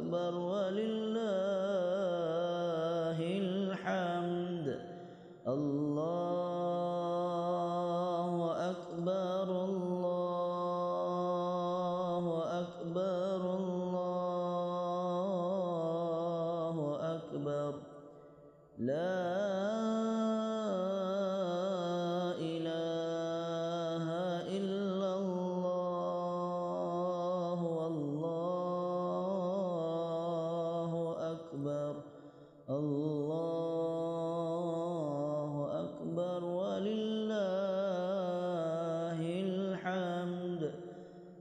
أكبر ولله الحمد. الله أكبر الله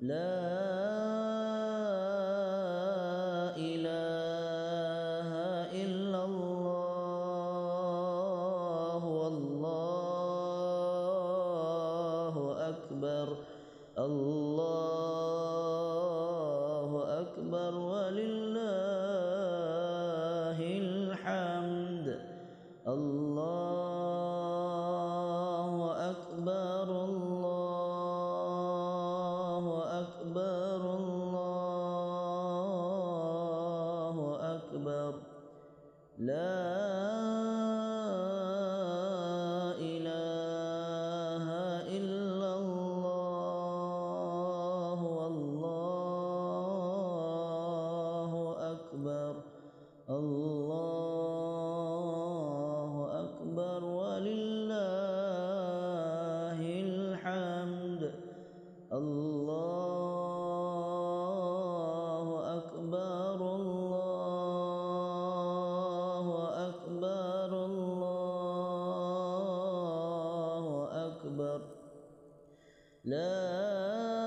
لا إله إلا الله والله أكبر الله لا لا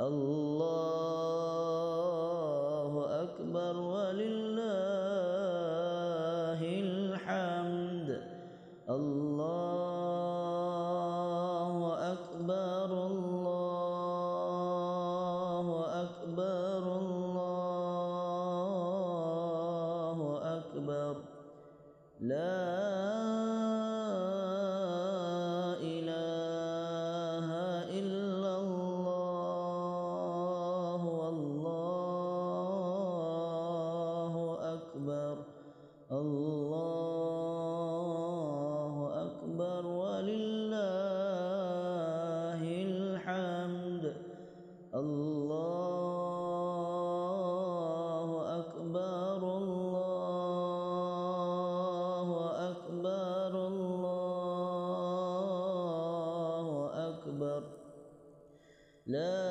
الله أكبر ولله الحمد. الله أكبر الله أكبر الله أكبر. لا أكبر لا